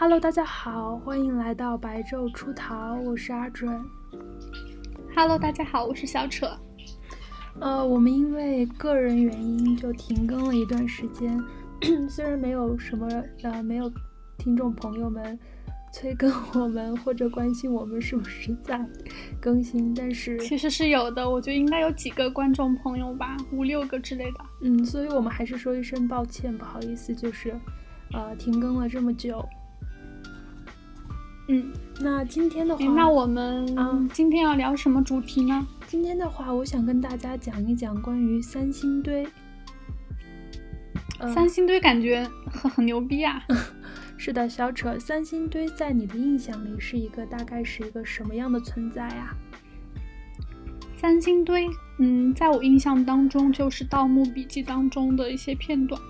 Hello，大家好，欢迎来到白昼出逃，我是阿准。Hello，大家好，我是小扯。呃，我们因为个人原因就停更了一段时间，虽然没有什么呃，没有听众朋友们催更我们或者关心我们是不是在更新，但是其实是有的，我觉得应该有几个观众朋友吧，五六个之类的。嗯，所以我们还是说一声抱歉，不好意思，就是呃停更了这么久。嗯，那今天的话，那我们嗯今天要聊什么主题呢？今天的话，我想跟大家讲一讲关于三星堆。呃三星堆感觉很很牛逼啊！是的，小扯，三星堆在你的印象里是一个大概是一个什么样的存在啊？三星堆，嗯，在我印象当中就是《盗墓笔记》当中的一些片段，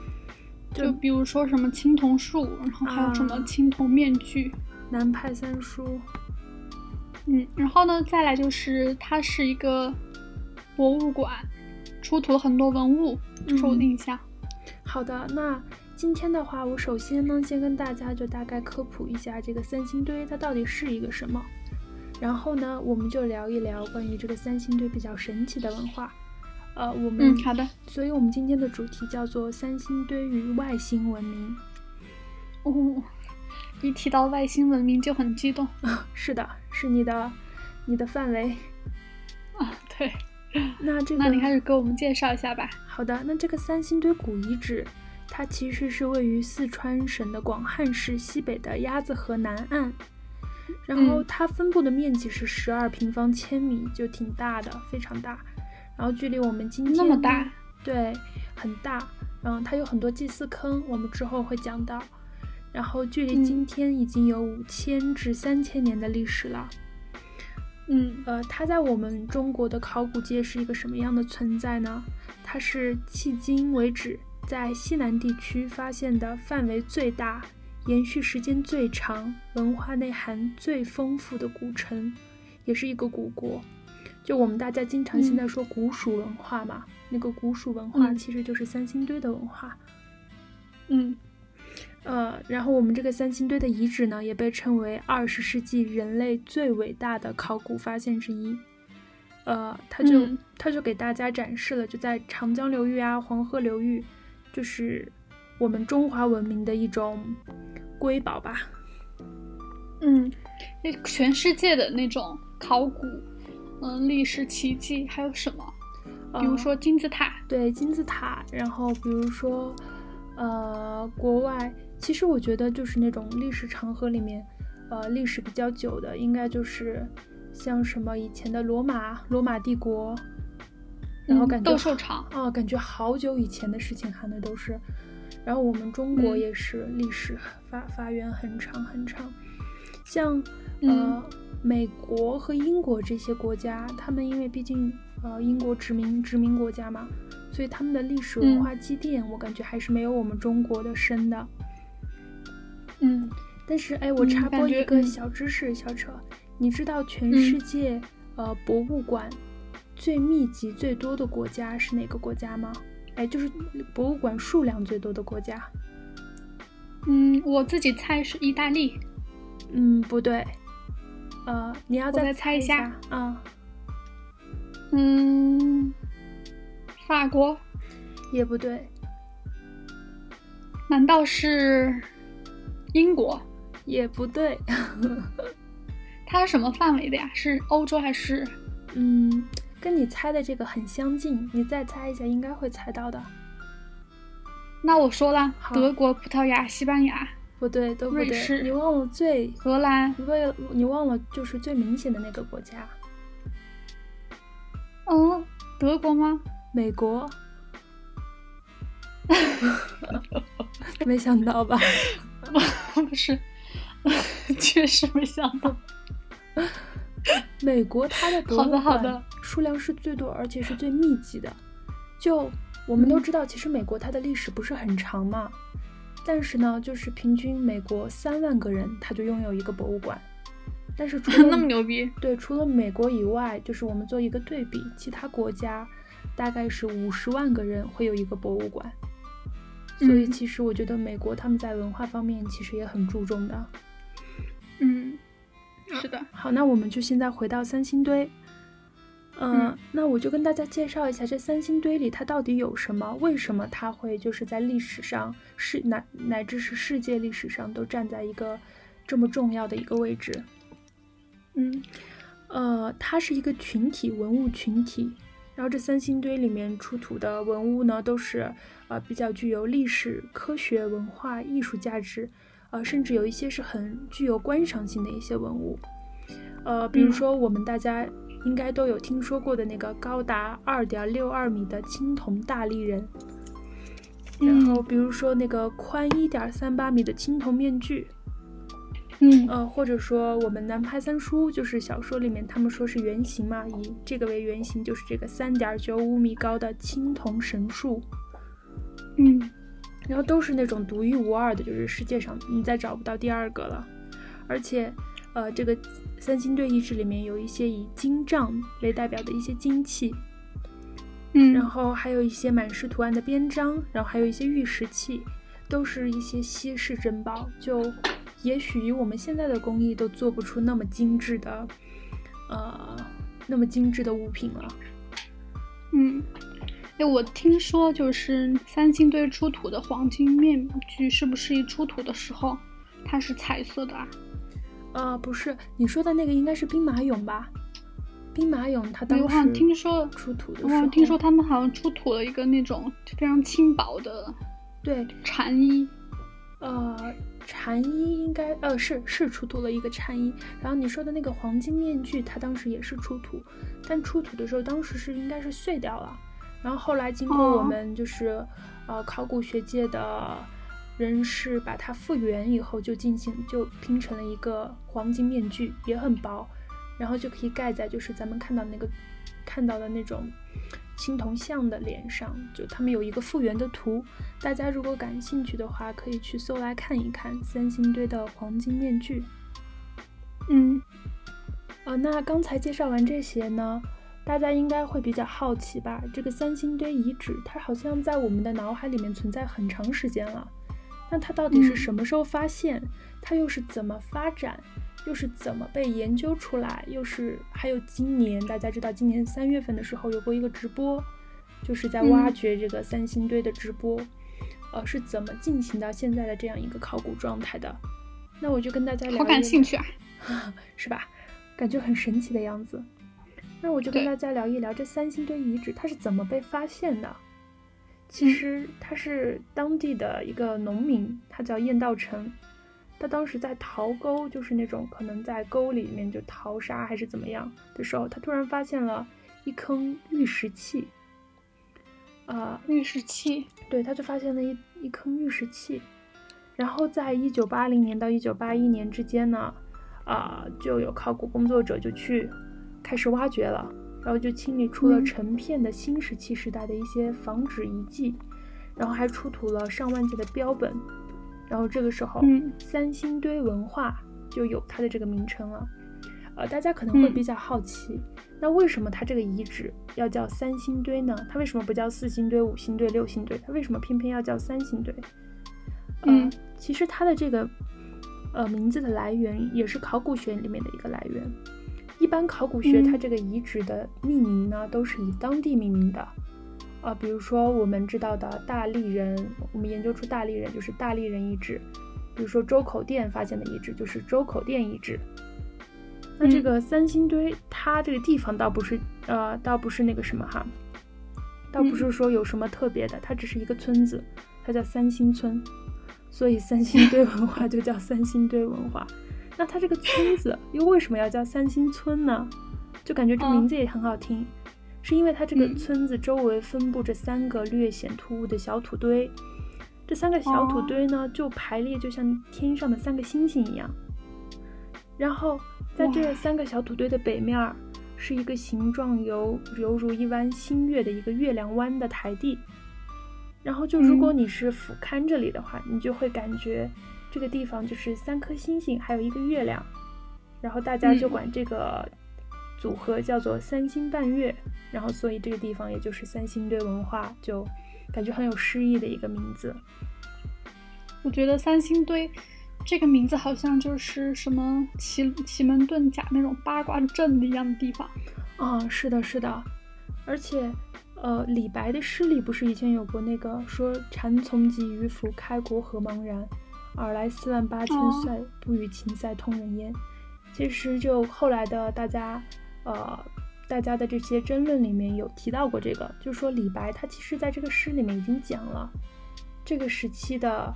就就比如说什么青铜树，然后还有什么啊青铜面具，南派三叔，嗯，然后呢，再来就是它是一个博物馆，出土了很多文物，这是我的嗯印象。好的，那今天的话，我首先呢，先跟大家就大概科普一下这个三星堆它到底是一个什么，然后呢，我们就聊一聊关于这个三星堆比较神奇的文化。呃，我们嗯，好的。所以我们今天的主题叫做三星堆与外星文明。哦，一提到外星文明就很激动 是的，是你的你的范围。啊！对，那这个，那你开始给我们介绍一下吧。好的，那这个三星堆古遗址，它其实是位于四川省的广汉市西北的鸭子河南岸，然后嗯它分布的面积是十二平方千米，就挺大的，非常大。然后距离我们今天那么大，对，很大。然后它有很多祭祀坑，我们之后会讲到。然后距离嗯今天已经有五千至三千年的历史了。嗯呃，它在我们中国的考古界是一个什么样的存在呢？它是迄今为止在西南地区发现的范围最大、延续时间最长、文化内涵最丰富的古城，也是一个古国。就我们大家经常现嗯在说古蜀文化嘛，那个古蜀文化嗯其实就是三星堆的文化。嗯呃，然后我们这个三星堆的遗址呢，也被称为二十世纪人类最伟大的考古发现之一。呃，他就、嗯它就给大家展示了，就在长江流域啊、黄河流域，就是我们中华文明的一种瑰宝吧。嗯，那全世界的那种考古，嗯，历史奇迹还有什么？比如呃说金字塔。对金字塔，然后比如说，呃，国外其实我觉得就是那种历史长河里面，呃，历史比较久的，应该就是像什么以前的罗马罗马帝国，然后嗯感觉斗兽场。啊，感觉好久以前的事情哈，那都是。然后我们中国嗯也是历史发发源很长很长，像嗯呃美国和英国这些国家，他们因为毕竟呃英国殖民殖民国家嘛，所以他们的历史文嗯化积淀，我感觉还是没有我们中国的深的。嗯但是哎，我嗯插播一个小知识，小扯，你知道全嗯世界、呃博物馆最密集最多的国家是哪个国家吗？哎，就是博物馆数量最多的国家。嗯，我自己猜是意大利。嗯，不对，呃，你要再再猜一下下啊、嗯，法国？也不对，难道是英国？也不对，它是什么范围的呀？是欧洲还是？嗯，跟你猜的这个很相近，你再猜一下，应该会猜到的。那我说了，德国、葡萄牙、西班牙、不对，都不对，你忘了最，荷兰。你为了你忘了就是最明显的那个国家，嗯，德国吗？美国。没想到吧？不是，确实没想到。美国它的博物馆的数量是最多，而且是最密集的。就我们都嗯知道，其实美国它的历史不是很长嘛，但是呢，就是平均美国三万个人，他就拥有一个博物馆。但是除了那么牛逼？对，除了美国以外，就是我们做一个对比，其他国家大概是五十万个人会有一个博物馆。所以其实我觉得美国他们在文化方面其实也很注重的。嗯，是的。好，那我们就现在回到三星堆。嗯，那我就跟大家介绍一下这三星堆里它到底有什么，为什么它会就是在历史上是乃乃至是世界历史上都站在一个这么重要的一个位置。嗯，呃，它是一个群体文物群体，然后这三星堆里面出土的文物呢，都是呃比较具有历史、科学、文化、艺术价值，呃，甚至有一些是很具有观赏性的一些文物，呃，比如说我们大家。应该都有听说过的那个高达二点六二米的青铜大立人，然后比如说那个宽一点三八米的青铜面具，嗯呃，或者说我们南派三叔就是小说里面他们说是原型嘛，以这个为原型，就是这个三点九五米高的青铜神树，嗯，然后都是那种独一无二的，就是世界上你再找不到第二个了，而且呃这个。三星堆遗址里面有一些以金杖为代表的一些金器，嗯，然后还有一些满是图案的边章，然后还有一些玉石器，都是一些稀世珍宝。就也许以我们现在的工艺都做不出那么精致的，呃，那么精致的物品了。嗯，哎，我听说就是三星堆出土的黄金面具，是不是一出土的时候它是彩色的啊？呃，不是，你说的那个应该是兵马俑吧？兵马俑，它当时好像听说出土的时候，听说他们好像出土了一个那种非常轻薄的，对，蝉衣。呃，禅衣应该呃是是出土了一个禅衣。然后你说的那个黄金面具，它当时也是出土，但出土的时候当时是应该是碎掉了。然后后来经过我们就是呃考古学界的。人士把它复原以后就进行就拼成了一个黄金面具，也很薄，然后就可以盖在就是咱们看到那个看到的那种青铜像的脸上。就他们有一个复原的图，大家如果感兴趣的话，可以去搜来看一看三星堆的黄金面具。嗯，呃，那刚才介绍完这些呢，大家应该会比较好奇吧？这个三星堆遗址，它好像在我们的脑海里面存在很长时间了。那它到底是什么时候发现？它又是怎么发展？又是怎么被研究出来？又是还有今年，大家知道今年三月份的时候有过一个直播，就是在挖掘这个三星堆的直播，呃，是怎么进行到现在的这样一个考古状态的？那我就跟大家聊，好感兴趣啊，是吧？感觉很神奇的样子。那我就跟大家聊一聊这三星堆遗址它是怎么被发现的。其实它是当地的一个农民，他叫燕道成。他当时在淘沟，就是那种可能在沟里面就淘沙还是怎么样的时候，他突然发现了一坑玉石器。啊，玉石器，对，他就发现了一一坑玉石器。然后在一九八零年到一九八一年之间呢，啊，就有考古工作者就去开始挖掘了。然后就清理出了成片的新石器时代的一些仿纸遗迹，然后还出土了上万件的标本，然后这个时候，三星堆文化就有它的这个名称了。呃，大家可能会比较好奇，那为什么它这个遗址要叫三星堆呢？它为什么不叫四星堆、五星堆、六星堆？它为什么偏偏要叫三星堆？嗯，其实它的这个呃名字的来源也是考古学里面的一个来源。一般考古学它这个遗址的命名呢，都是以当地命名的，啊，比如说我们知道的大立人，我们研究出大立人就是大立人遗址，比如说周口店发现的遗址就是周口店遗址。那这个三星堆，它这个地方倒不是，呃，倒不是那个什么哈，倒不是说有什么特别的，它只是一个村子，它叫三星村，所以三星堆文化就叫三星堆文化。那它这个村子又为什么要叫三星村呢？就感觉这名字也很好听，是因为它这个村子周围分布着三个略显突兀的小土堆，这三个小土堆呢就排列就像天上的三个星星一样。然后在这三个小土堆的北面是一个形状犹犹如一弯新月的一个月亮湾的台地。然后就如果你是俯瞰这里的话，你就会感觉。这个地方就是三颗星星，还有一个月亮，然后大家就管这个组合叫做“三星半月”，然后所以这个地方也就是三星堆文化就感觉很有诗意的一个名字。我觉得三星堆这个名字好像就是什么奇奇门遁甲那种八卦阵一样的地方。啊，是的，是的，而且，呃，李白的诗里不是以前有过那个说“禅从即渔父开国何茫然，尔来四万八千岁，不与秦塞通人烟”。其实就后来的大家，呃，大家的这些争论里面有提到过这个，就是说李白他其实在这个诗里面已经讲了，这个时期的，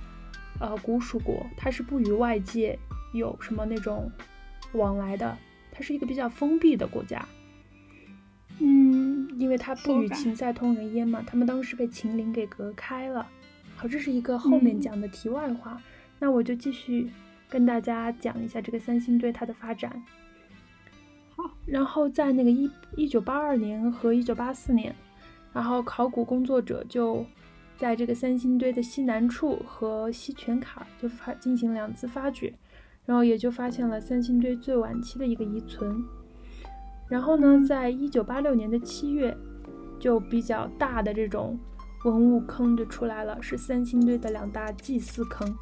呃，古蜀国它是不与外界有什么那种往来的，它是一个比较封闭的国家。嗯，因为它不与秦塞通人烟嘛，他们当时被秦岭给隔开了。好，这是一个后面讲的题外话。那我就继续跟大家讲一下这个三星堆它的发展。然后在那个一一九八二年和一九八四年，然后考古工作者就在这个三星堆的西南处和西泉坎就发进行两次发掘，然后也就发现了三星堆最晚期的一个遗存。然后呢，在一九八六年的七月，就比较大的这种文物坑就出来了，是三星堆的两大祭祀坑，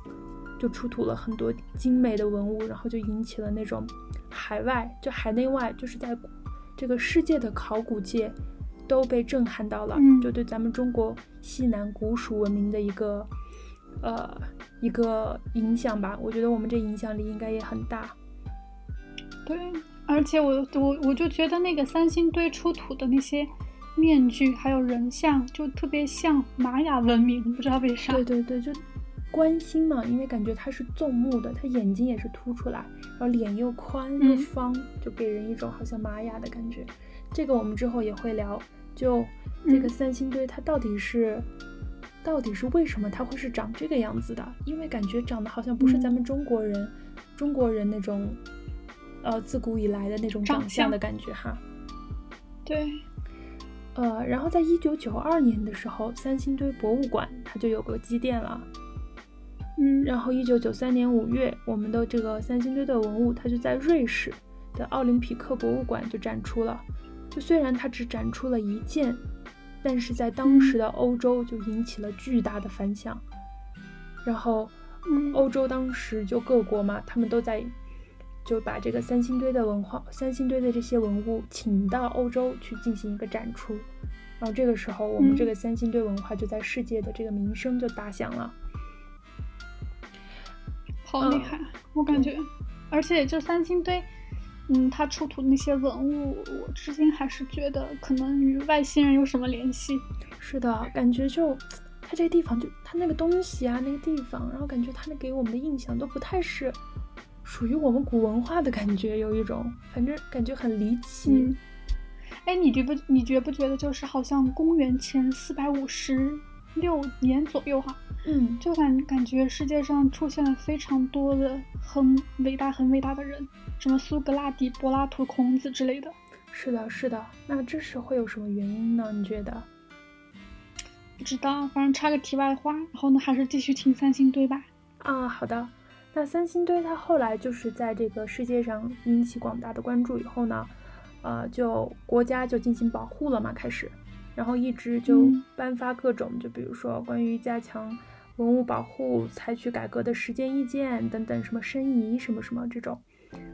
就出土了很多精美的文物，然后就引起了那种海外就海内外，就是在这个世界的考古界都被震撼到了，就对咱们中国西南古蜀文明的一个呃一个影响吧。我觉得我们这影响力应该也很大。对。而且我我我就觉得那个三星堆出土的那些面具还有人像，就特别像玛雅文明，不知道为啥。对对对，就观星嘛，因为感觉它是纵目的，它眼睛也是凸出来，然后脸又宽又方，就给人一种好像玛雅的感觉。这个我们之后也会聊，就这个三星堆它到底是到底是为什么它会是长这个样子的？因为感觉长得好像不是咱们中国人中国人那种。呃，自古以来的那种长相的感觉哈，对，呃，然后在一九九二年的时候，三星堆博物馆它就有个积淀了，嗯，然后一九九三年五月，我们的这个三星堆的文物，它就在瑞士的奥林匹克博物馆就展出了，就虽然它只展出了一件，但是在当时的欧洲就引起了巨大的反响，然后，欧洲当时就各国嘛，他们都在。就把这个三星堆的文化、三星堆的这些文物请到欧洲去进行一个展出，然后这个时候，我们这个三星堆文化就在世界的这个名声就打响了。好厉害，我感觉，而且就三星堆，嗯，它出土那些文物，我至今还是觉得可能与外星人有什么联系。是的，感觉就它这个地方，就它那个东西啊，那个地方，然后感觉它那给我们的印象都不太是。属于我们古文化的感觉，有一种，反正感觉很离奇。哎，你觉不？你觉不觉得就是好像公元前四百五十六年左右哈？嗯，就感感觉世界上出现了非常多的很伟大、很伟大的人，什么苏格拉底、柏拉图、孔子之类的。是的，是的。那这是会有什么原因呢？你觉得？不知道，反正插个题外话。然后呢，还是继续听三星堆吧。啊，好的。那三星堆它后来就是在这个世界上引起广大的关注以后呢，呃，就国家就进行保护了嘛，开始，然后一直就颁发各种，就比如说关于加强文物保护、采取改革的实践意见等等，什么申遗什么什么这种，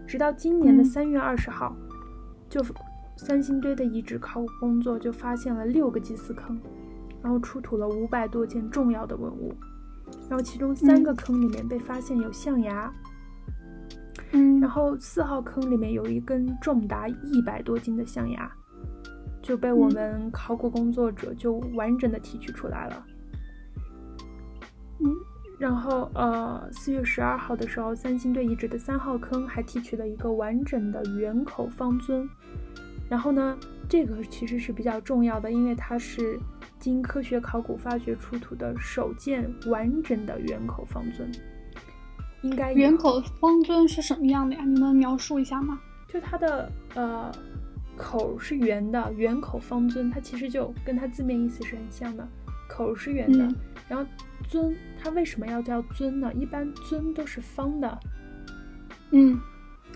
直到今年的三月二十号，就三星堆的遗址考古工作就发现了六个祭祀坑，然后出土了五百多件重要的文物。然后其中三个坑里面被发现有象牙，嗯，然后四号坑里面有一根重达一百多斤的象牙，就被我们考古工作者就完整的提取出来了。嗯，然后呃，四月十二号的时候，三星堆遗址的三号坑还提取了一个完整的圆口方尊，然后呢，这个其实是比较重要的，因为它是。经科学考古发掘出土的首件完整的圆口方尊，应该圆口方尊是什么样的呀？你能描述一下吗？就它的呃口是圆的，圆口方尊，它其实就跟它字面意思是很像的，口是圆的，然后尊它为什么要叫尊呢？一般尊都是方的。嗯，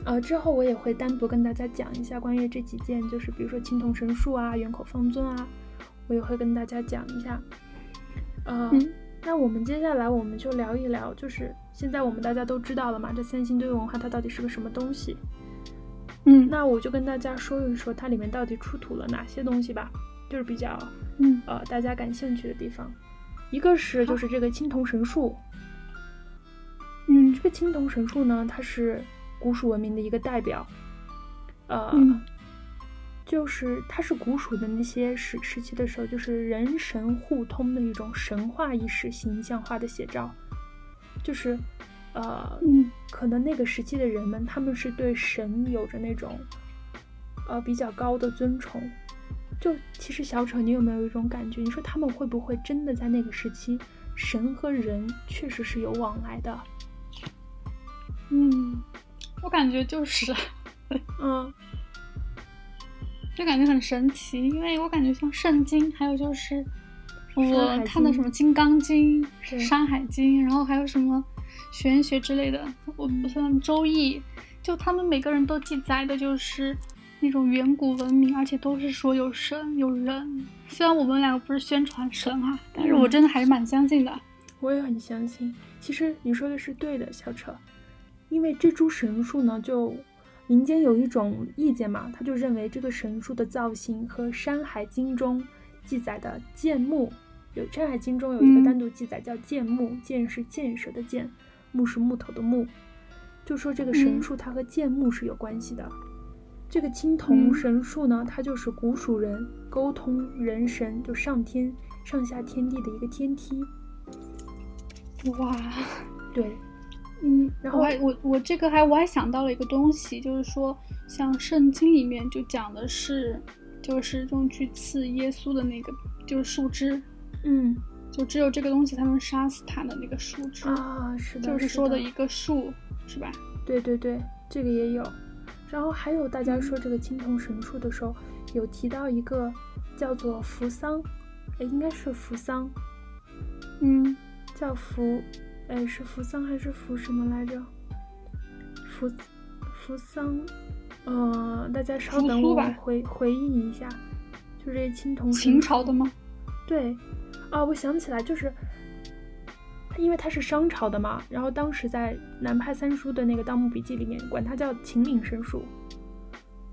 呃，之后我也会单独跟大家讲一下关于这几件，就是比如说青铜神树啊，圆口方尊啊。我也会跟大家讲一下，呃，那我们接下来我们就聊一聊，就是现在我们大家都知道了嘛，这三星堆文化它到底是个什么东西？嗯，那我就跟大家说一说它里面到底出土了哪些东西吧，就是比较嗯。呃大家感兴趣的地方。一个是就是这个青铜神树，嗯。这个青铜神树呢，它是古蜀文明的一个代表，呃，嗯。就是它是古蜀的那些时时期的时候，就是人神互通的一种神话意识形象化的写照，就是呃，嗯可能那个时期的人们，他们是对神有着那种呃比较高的尊崇。就其实小丑，你有没有一种感觉？你说他们会不会真的在那个时期，神和人确实是有往来的？嗯，我感觉就是，嗯 就感觉很神奇，因为我感觉像圣经，还有就是我看的什么《金刚经》《山海经》，然后还有什么玄学之类的，我不像《周易》，就他们每个人都记载的就是那种远古文明，而且都是说有神有人。虽然我们两个不是宣传神啊，但是我真的还是蛮相信的。我也很相信。其实你说的是对的，小扯，因为这株神树呢，就民间有一种意见嘛，他就认为这个神树的造型和《山海经》中记载的剑木有，《山海经》中有一个嗯。单独记载叫剑木，剑是建设的剑，木是木头的木，就说这个神嗯。树它和剑木是有关系的。这个青铜嗯。神树呢，它就是古蜀人沟通人神，就上天上下天地的一个天梯。哇，对，嗯，然后我还我我这个还我还想到了一个东西，就是说像圣经里面就讲的是，就是用去刺耶稣的那个就是树枝，嗯就只有这个东西才能杀死它的那个树枝，啊，是的，就是说的一个树，是吧？对对对，这个也有。然后还有大家说这个青铜神树的时候，有提到一个叫做扶桑，哎，应该是扶桑，嗯叫扶，哎，是扶桑还是扶什么来着？扶扶桑，呃，大家稍等我回回忆一下，就这青铜神秦朝的吗？对，啊，我想起来，就是它，因为它是商朝的嘛，然后当时在南派三叔的那个《盗墓笔记》里面，管它叫秦岭神树，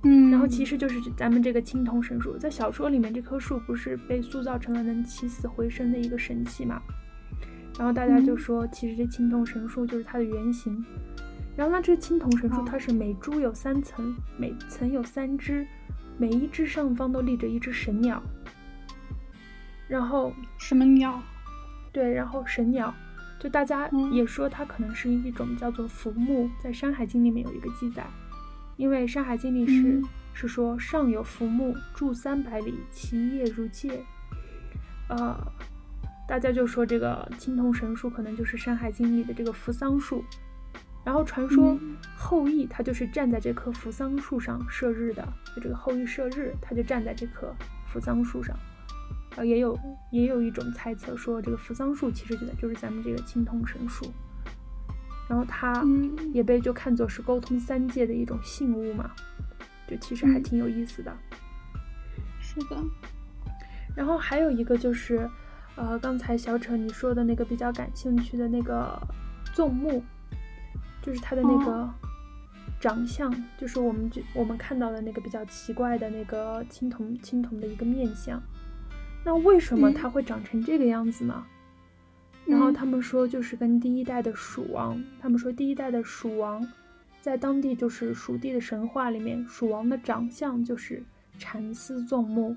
嗯，然后其实就是咱们这个青铜神树，在小说里面，这棵树不是被塑造成了能起死回生的一个神器嘛？然后大家就嗯说，其实这青铜神树就是它的原型。然后呢，这个青铜神树哦它是每株有三层，每层有三只，每一只上方都立着一只神鸟。然后什么鸟？对，然后神鸟，就大家嗯。也说它可能是一种叫做浮木，在《山海经》里面有一个记载，因为《山海经》里是、嗯。是说上有浮木，住三百里，其叶如芥，呃，大家就说这个青铜神树可能就是《山海经》里的这个扶桑树，然后传说嗯。后羿他就是站在这棵扶桑树上射日的，就这个后羿射日，他就站在这棵扶桑树上。呃，也有也有一种猜测说，这个扶桑树其实就在就是咱们这个青铜神树，然后它嗯也被就看作是沟通三界的一种信物嘛，就其实还嗯挺有意思的。是的，然后还有一个就是，呃，刚才小扯你说的那个比较感兴趣的那个纵目，就是它的那个哦长相，就是我们就我们看到的那个比较奇怪的那个青铜青铜的一个面相。那为什么嗯它会长成这个样子呢？然后嗯他们说，就是跟第一代的蜀王，他们说第一代的蜀王，在当地就是蜀地的神话里面，蜀王的长相就是蚕丝纵目。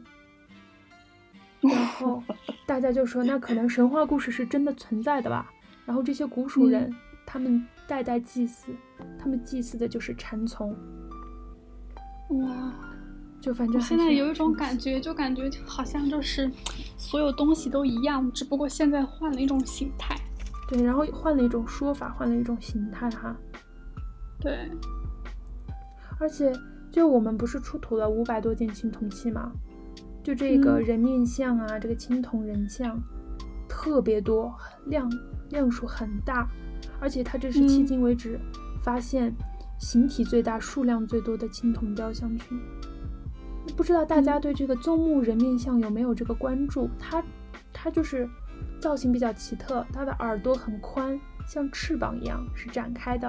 然后 大家就说，那可能神话故事是真的存在的吧？然后这些古蜀人，嗯他们代代祭祀，他们祭祀的就是蚕丛，哇。就反正现在有一种感觉，就感觉好像就是所有东西都一样，只不过现在换了一种形态。对，然后换了一种说法，换了一种形态哈。对，而且，就我们不是出土了五百多件青铜器嘛？就这个嗯人面像啊，这个青铜人像特别多，量量数很大，而且它这是迄嗯今为止发现形体最大、数量最多的青铜雕像群。不知道大家嗯对这个宗木人面像有没有这个关注？它它就是造型比较奇特，它的耳朵很宽，像翅膀一样是展开的，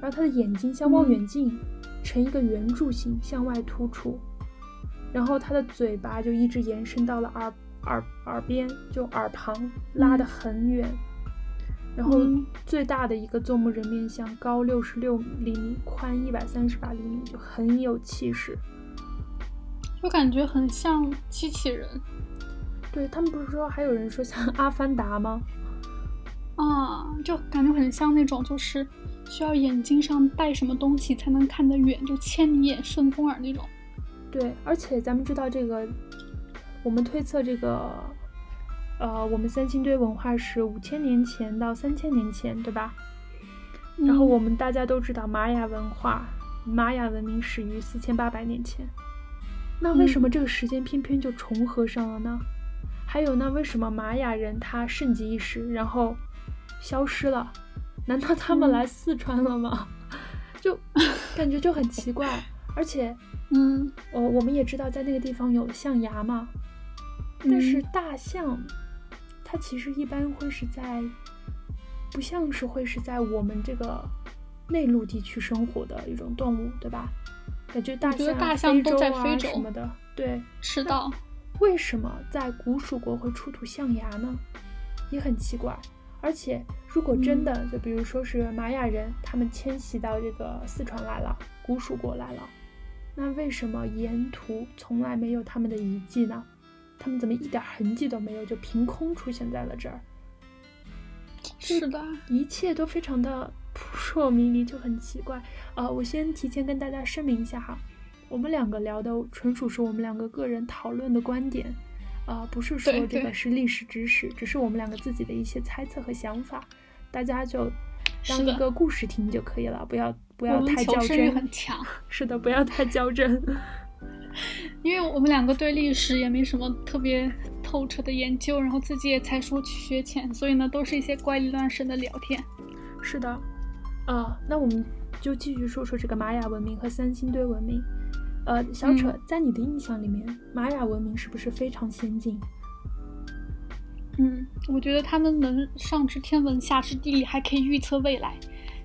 然后它的眼睛像望远镜，呈一个圆柱形向外突出，然后它的嘴巴就一直延伸到了耳耳耳边，就耳旁拉得很远。然后最大的一个纵目人面像高六十六厘米，宽一百三十八厘米，就很有气势，就感觉很像机器人。对他们不是说还有人说像阿凡达吗？啊，就感觉很像那种就是需要眼睛上戴什么东西才能看得远，就千里眼、顺风耳那种。对，而且咱们知道这个，我们推测这个。呃，我们三星堆文化是五千年前到三千年前，对吧？然后我们大家都知道玛雅文化，玛雅文明始于四千八百年前。那为什么这个时间偏偏就重合上了呢？还有，那为什么玛雅人他盛极一时，然后消失了？难道他们来四川了吗？就 感觉就很奇怪。而且，嗯，哦，我们也知道在那个地方有象牙嘛，但是大象。它其实一般会是在，不像是会是在我们这个内陆地区生活的一种动物，对吧？感觉大象、大象都在非洲啊什么的，对，赤道。为什么在古蜀国会出土象牙呢？也很奇怪。而且，如果真的，就比如说是玛雅人，他们迁徙到这个四川来了，古蜀国来了，那为什么沿途从来没有他们的遗迹呢？他们怎么一点痕迹都没有，就凭空出现在了这儿？是的，一切都非常的扑朔迷离，就很奇怪。呃，我先提前跟大家声明一下哈，我们两个聊的纯属是我们两个个人讨论的观点，啊，不是说这个是历史知识，只是我们两个自己的一些猜测和想法，大家就当一个故事听就可以了，不要不要太较真。很强。是的，不要太较真。因为我们两个对历史也没什么特别透彻的研究，然后自己也才疏学浅，所以呢，都是一些怪力乱神的聊天。是的，啊，那我们就继续说说这个玛雅文明和三星堆文明。呃，小扯，在你的印象里面，玛雅文明是不是非常先进？嗯，我觉得他们能上知天文下知地理，还可以预测未来，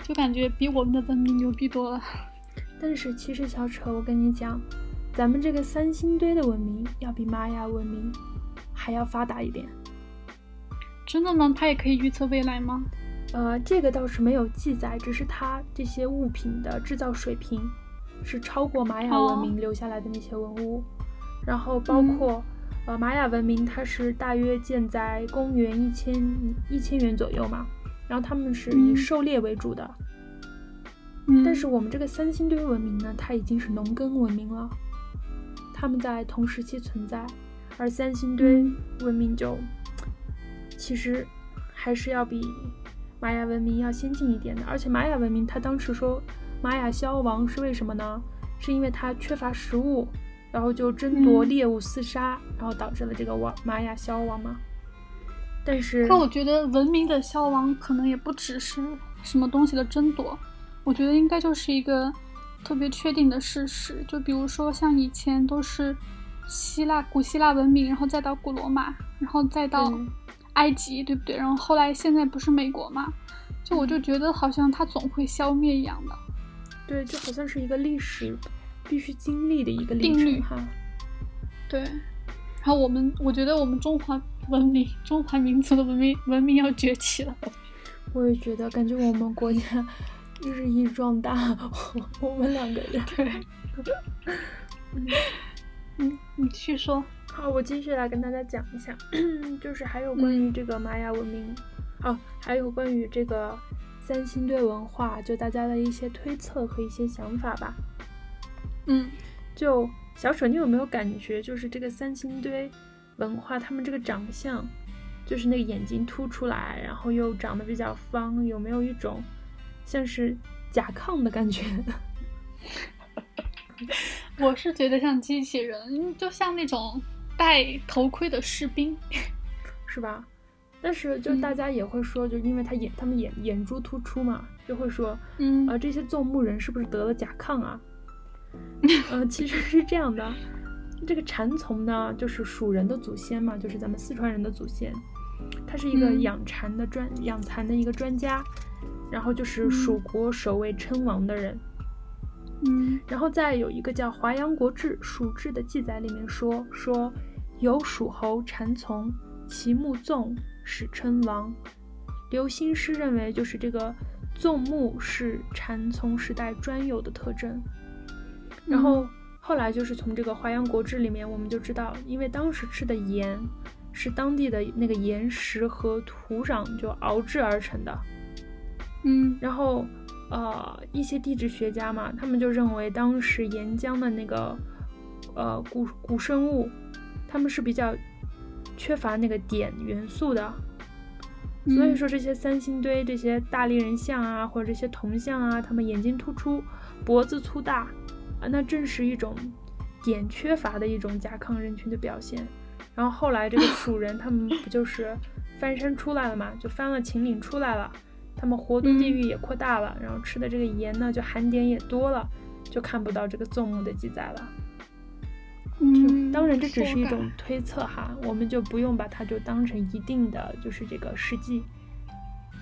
就感觉比我们的文明牛逼多了。但是其实小扯，我跟你讲。咱们这个三星堆的文明要比玛雅文明还要发达一点，真的吗？它也可以预测未来吗？呃，这个倒是没有记载，只是它这些物品的制造水平是超过玛雅文明留下来的那些文物。然后包括呃玛雅文明，它是大约建在公元一千一千元左右嘛，然后他们是以狩猎为主的。但是我们这个三星堆文明呢，它已经是农耕文明了。他们在同时期存在，而三星堆文明就其实还是要比玛雅文明要先进一点的。而且玛雅文明，它当时说玛雅消亡是为什么呢？是因为它缺乏食物，然后就争夺猎物厮杀，然后导致了这个亡玛雅消亡吗。但是，可我觉得文明的消亡可能也不只是什么东西的争夺，我觉得应该就是一个。特别确定的事实，就比如说像以前都是希腊古希腊文明，然后再到古罗马，然后再到埃及，对不对？然后后来现在不是美国嘛？就我就觉得好像它总会消灭一样的。对，就好像是一个历史必须经历的一个定律哈。对。然后我们，我觉得我们中华文明、中华民族的文明文明要崛起了。我也觉得，感觉我们国家。日益壮大，我们两个人。对，嗯，你继续说。好，我继续来跟大家讲一下，就是还有关于这个玛雅文明，哦，还有关于这个三星堆文化，就大家的一些推测和一些想法吧。嗯，就小扯，你有没有感觉，就是这个三星堆文化，他们这个长相，就是那个眼睛凸出来，然后又长得比较方，有没有一种？像是甲亢的感觉，我是觉得像机器人，就像那种戴头盔的士兵，是吧？但是就大家也会说，就因为他眼他们眼眼珠突出嘛，就会说，嗯，呃，这些纵目人是不是得了甲亢啊？嗯，其实是这样的，这个蚕丛呢，就是蜀人的祖先嘛，就是咱们四川人的祖先，他是一个嗯养蚕的专养蚕的一个专家，然后就是蜀国首位称王的人。嗯然后再有一个叫《华阳国志·蜀志》的记载里面说说有蜀侯禅从，其目纵，史称王。刘兴师认为就是这个纵目是禅从时代专有的特征。然后后来就是从这个《华阳国志》里面，我们就知道，因为当时吃的盐是当地的那个岩石和土壤就熬制而成的。嗯然后，呃，一些地质学家嘛，他们就认为当时岩浆的那个，呃，古古生物，他们是比较缺乏那个碘元素的，所以嗯说这些三星堆、这些大力人像啊，或者这些铜像啊，他们眼睛突出，脖子粗大，啊，那正是一种碘缺乏的一种甲亢人群的表现。然后后来这个 蜀人他们不就是翻身出来了嘛，就翻了秦岭出来了，他们活动地域也扩大了，然后吃的这个盐呢就含碘也多了，就看不到这个纵目的记载了。嗯，当然这只是一种推测哈，我们就不用把它就当成一定的就是这个实际，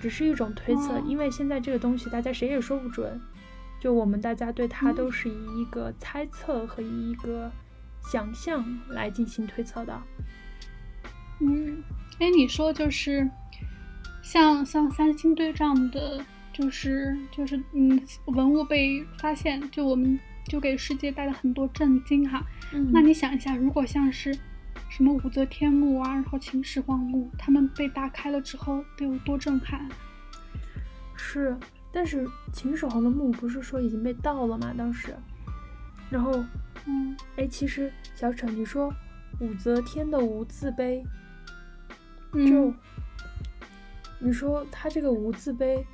只是一种推测，哦因为现在这个东西大家谁也说不准，就我们大家对它嗯都是以一个猜测和以一个想象来进行推测的。嗯，哎，你说就是像像三星堆这样的，就是就是嗯，文物被发现，就我们就给世界带来很多震惊哈。嗯那你想一下，如果像是什么武则天墓啊，然后秦始皇墓，他们被打开了之后，得有多震撼？是，但是秦始皇的墓不是说已经被盗了吗？当时，然后嗯哎，其实小扯，你说武则天的无字碑，就、嗯你说他这个无字碑，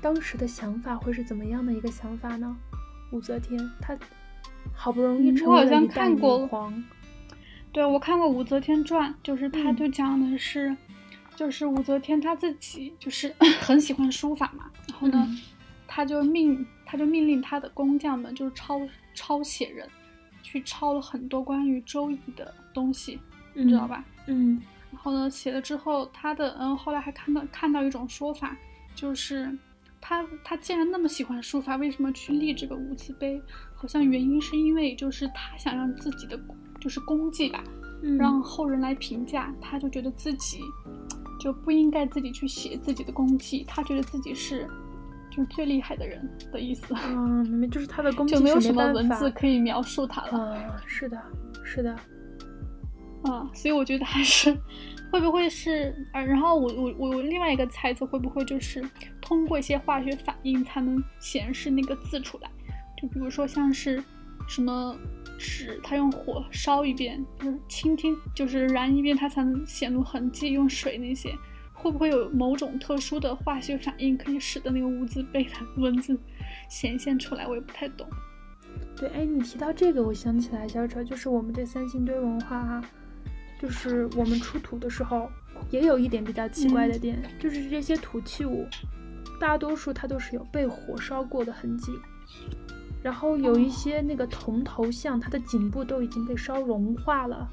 当时的想法会是怎么样的一个想法呢？武则天她好不容易我好像为了一代女看过皇，对，我看过《武则天传》，就是他嗯就讲的是，就是武则天她自己就是 很喜欢书法嘛，然后呢，嗯他就命他就命令他的工匠们就是抄抄写人，去抄了很多关于周易的东西，你知道吧？嗯然后呢，写了之后，他的嗯，后来还看到看到一种说法，就是他他既然那么喜欢书法，为什么去立这个无字碑？好像原因是因为就是他想让自己的就是功绩吧，嗯，让后人来评价，他就觉得自己就不应该自己去写自己的功绩，他觉得自己是就是最厉害的人的意思，嗯，明白，就是他的 功绩就没有什么文字可以描述他了。嗯，是的，是的，嗯，所以我觉得还是会不会是，啊，然后我我我另外一个猜测会不会就是通过一些化学反应才能显示那个字出来，就比如说像是什么纸，它用火烧一遍，就是倾听就是燃一遍，它才能显露痕迹，用水那些。会不会有某种特殊的化学反应，可以使得那个无字碑的文字显现出来？我也不太懂。对，哎，你提到这个，我想起来，小丑，就是我们这三星堆文化哈、就是我们出土的时候，也有一点比较奇怪的点，就是这些土器物，大多数它都是有被火烧过的痕迹，然后有一些那个铜头像，它的颈部都已经被烧融化了，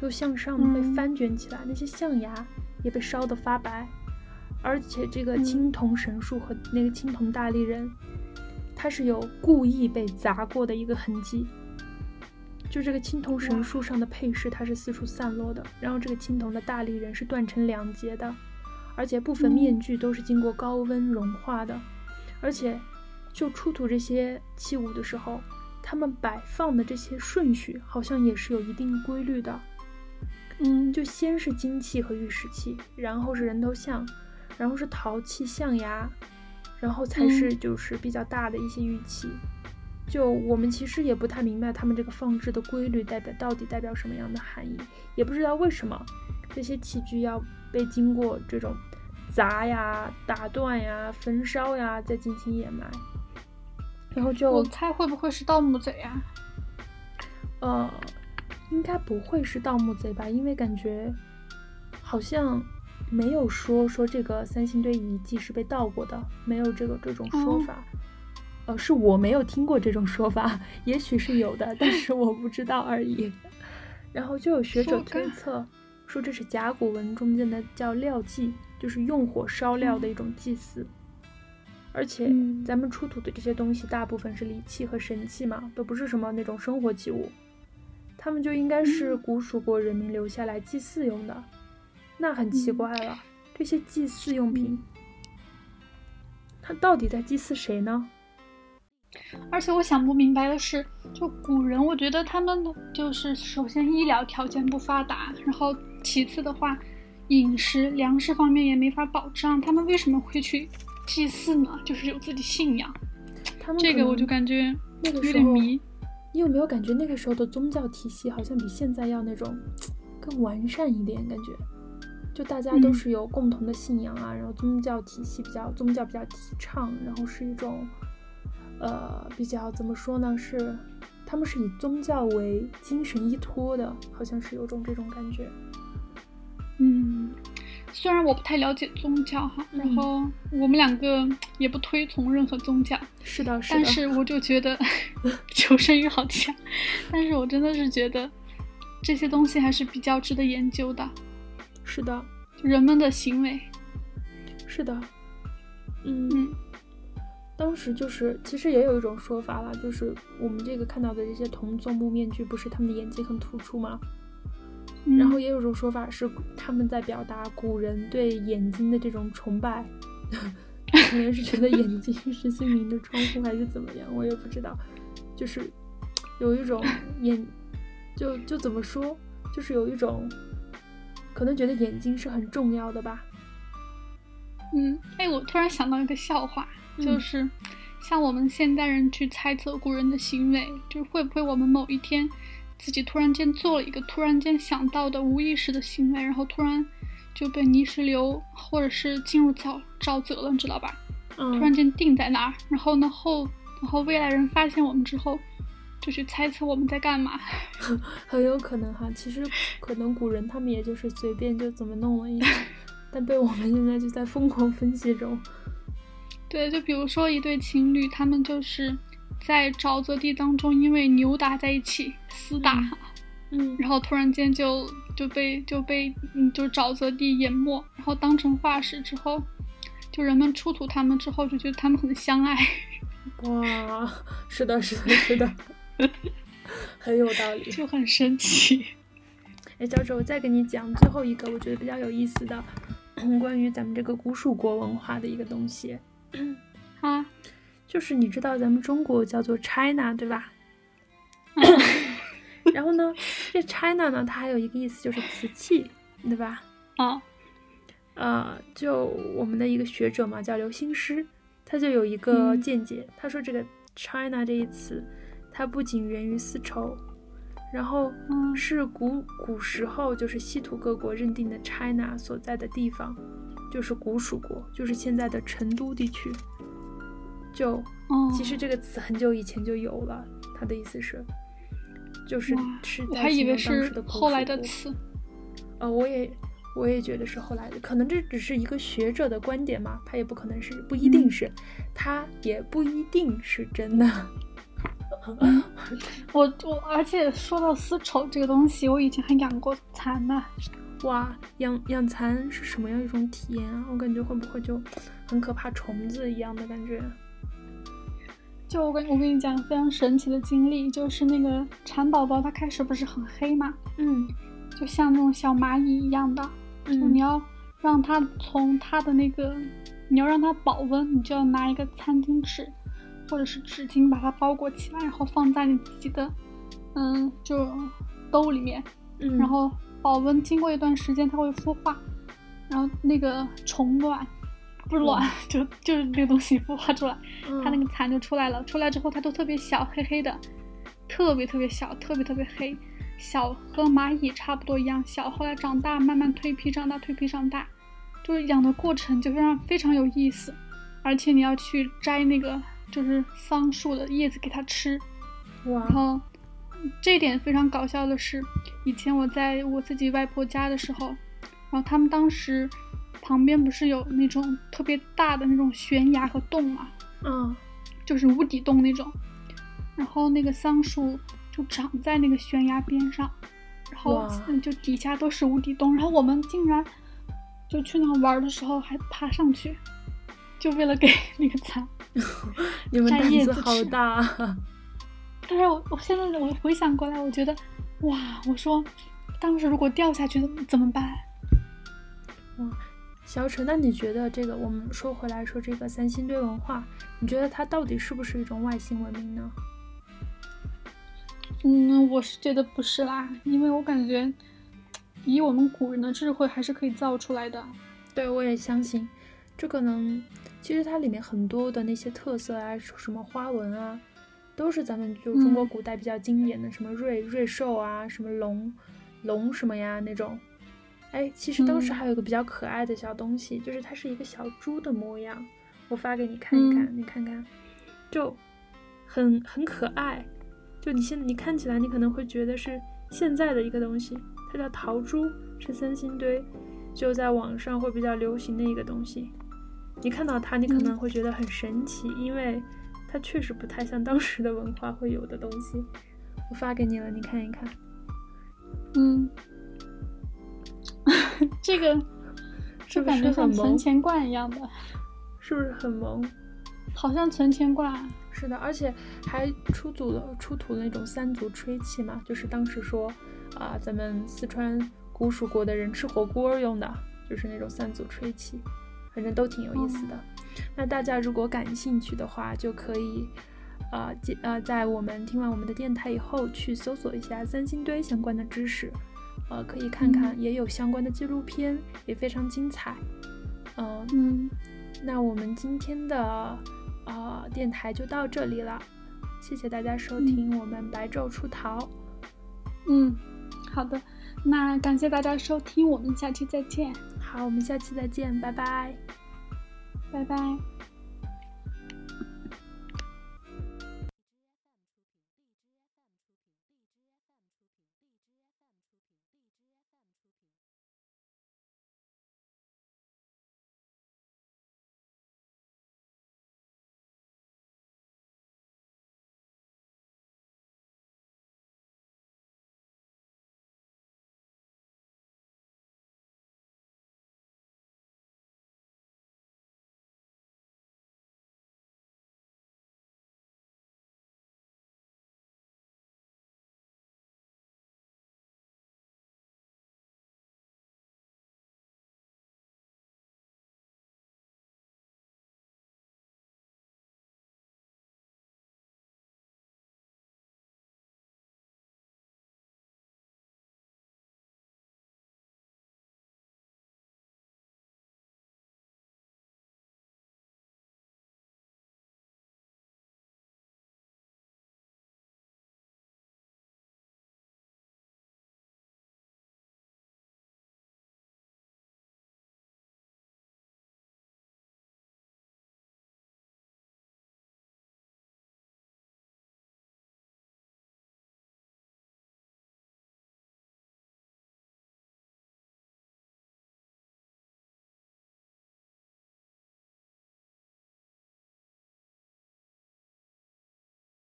都向上被嗯翻卷起来，那些象牙也被烧得发白，而且这个嗯青铜神树和那个青铜大力人，它是有故意被砸过的一个痕迹。就这个青铜神树上的配饰，它是四处散落的，然后这个青铜的大力人是断成两截的，而且部分嗯面具都是经过高温融化的，而且就出土这些器物的时候，他们摆放的这些顺序好像也是有一定规律的。嗯，就先是金器和玉石器，然后是人头像，然后是陶器、象牙，然后才是嗯就是比较大的一些玉器。就我们其实也不太明白他们这个放置的规律代表到底代表什么样的含义，也不知道为什么这些器具要被经过这种砸呀、打断呀、焚烧呀，再进行掩埋。然后就我猜会不会是盗墓贼啊？呃，应该不会是盗墓贼吧？因为感觉好像没有说说这个三星堆遗迹是被盗过的，没有这个这种说哦法。呃，是我没有听过这种说法，也许是有的，但是我不知道而已。然后就有学者推测说这是甲骨文中间的叫料祭，就是用火烧料的一种祭祀。而且嗯咱们出土的这些东西大部分是礼器和神器嘛，都不是什么那种生活器物，他们就应该是古蜀国人民留下来祭祀用的。那很奇嗯怪了，这些祭祀用品，它到底在祭祀谁呢？而且我想不明白的是，就古人，我觉得他们就是首先医疗条件不发达，然后其次的话，饮食粮食方面也没法保障，他们为什么会去祭祀呢？就是有自己信仰，他们这个我就感觉有点迷。你有没有感觉那个时候的宗教体系好像比现在要那种更完善一点？感觉就大家都嗯是有共同的信仰啊，然后宗教体系比较宗教比较提倡，然后是一种呃比较怎么说呢？是他们是以宗教为精神依托的，好像是有种这种感觉。嗯，虽然我不太了解宗教哈，嗯然后我们两个也不推崇任何宗教，是的，是的，但是我就觉得 求生欲好强，但是我真的是觉得这些东西还是比较值得研究的，是的，人们的行为。是的，嗯嗯当时就是，其实也有一种说法啦，就是我们这个看到的这些铜做木面具，不是他们的眼睛很突出吗？嗯然后也有一种说法是他们在表达古人对眼睛的这种崇拜，可能是觉得眼睛是心灵的窗户，还是怎么样，我也不知道。就是有一种 眼，就就怎么说，就是有一种可能觉得眼睛是很重要的吧。嗯，哎，我突然想到一个笑话，就嗯是像我们现代人去猜测古人的行为，就是会不会我们某一天自己突然间做了一个突然间想到的无意识的行为，然后突然就被泥石流或者是进入沼沼泽了，你知道吧？嗯，突然间定在那儿，然后呢后，然后未来人发现我们之后，就去猜测我们在干嘛。很有可能哈。其实可能古人他们也就是随便就怎么弄了一下，但被我们现在就在疯狂分析中。对，就比如说一对情侣，他们就是在沼泽地当中，因为扭打在一起厮打，嗯然后突然间就就被就被嗯就沼泽地淹没，然后当成化石之后，就人们出土他们之后就觉得他们很相爱。哇，是的，是的，是的，很有道理。就很神奇。哎，教授，我再给你讲最后一个我觉得比较有意思的，关于咱们这个古蜀国文化的一个东西，啊，就是你知道咱们中国叫做 China 对吧？然后呢，这 China 呢，它还有一个意思就是瓷器，对吧？啊，呃，就我们的一个学者嘛，叫刘兴师，他就有一个嗯见解，他说这个 China 这一词，它不仅源于丝绸，然后嗯是古古时候就是西土各国认定的 China 所在的地方，就是古蜀国，就是现在的成都地区。就哦，其实这个词很久以前就有了，它的意思是，就是是我还以为是后来的词。呃，我也我也觉得是后来的，可能这只是一个学者的观点嘛，他也不可能是，不一定嗯是，他也不一定是真的。我我，而且说到丝绸这个东西，我以前还养过蚕呢。哇，养养蚕是什么样一种体验啊？我感觉会不会就很可怕，虫子一样的感觉？就我跟我跟你讲非常神奇的经历，就是那个蚕宝宝，它开始不是很黑嘛，嗯就像那种小蚂蚁一样的，就嗯你要让它从它的那个，你要让它保温，你就要拿一个餐巾纸或者是纸巾把它包裹起来，然后放在你自己的嗯就兜里面，嗯，然后保温，经过一段时间它会孵化，然后那个虫卵不是卵，就就是那个东西孵化出来，它那嗯个蚕就出来了。出来之后它都特别小，黑黑的，特别特别小，特别特别黑，小和蚂蚁差不多一样小。后来长大，慢慢蜕皮，长大蜕皮长大，就是养的过程就非常非常有意思，而且你要去摘那个就是桑树的叶子给它吃，然后这一点非常搞笑的是，以前我在我自己外婆家的时候，然后他们当时旁边不是有那种特别大的那种悬崖和洞嘛，嗯就是无底洞那种，然后那个桑树就长在那个悬崖边上，然后就底下都是无底洞，然后我们竟然就去那玩的时候还爬上去，就为了给 那个蚕 你们胆子摘叶子吃好大。但是我我现在我回想过来，我觉得哇，我说当时如果掉下去怎么怎么办？小陈，那你觉得这个我们说回来说这个三星堆文化，你觉得它到底是不是一种外星文明呢？嗯，我是觉得不是啦，因为我感觉以我们古人的智慧还是可以造出来的。对，我也相信，这可能其实它里面很多的那些特色啊，什么花纹啊，都是咱们就中国嗯古代比较经典的，什么瑞瑞兽啊，什么龙龙什么呀那种。哎，其实当时嗯还有一个比较可爱的小东西，就是它是一个小猪的模样，我发给你看一看，嗯你看看，就很很可爱。就你现在你看起来，你可能会觉得是现在的一个东西，它叫桃珠，是三星堆就在网上会比较流行的一个东西。你看到它，你可能嗯会觉得很神奇，因为它确实不太像当时的文化会有的东西。我发给你了，你看一看。嗯，这个是感觉很萌？存钱罐一样的，是不是很萌？好像存钱罐。是的，而且还出土了出土了那种三足吹气嘛，就是当时说啊、咱们四川古蜀国的人吃火锅用的，就是那种三足吹气，反正都挺有意思的。那大家如果感兴趣的话，就可以呃记呃在我们听完我们的电台以后，去搜索一下三星堆相关的知识，呃，可以看看，也有相关的纪录片，也非常精彩。嗯、嗯，那我们今天的呃电台就到这里了，谢谢大家收听我们白昼出逃。嗯，好的，那感谢大家收听，我们下期再见，好，我们下期再见，拜拜。拜拜。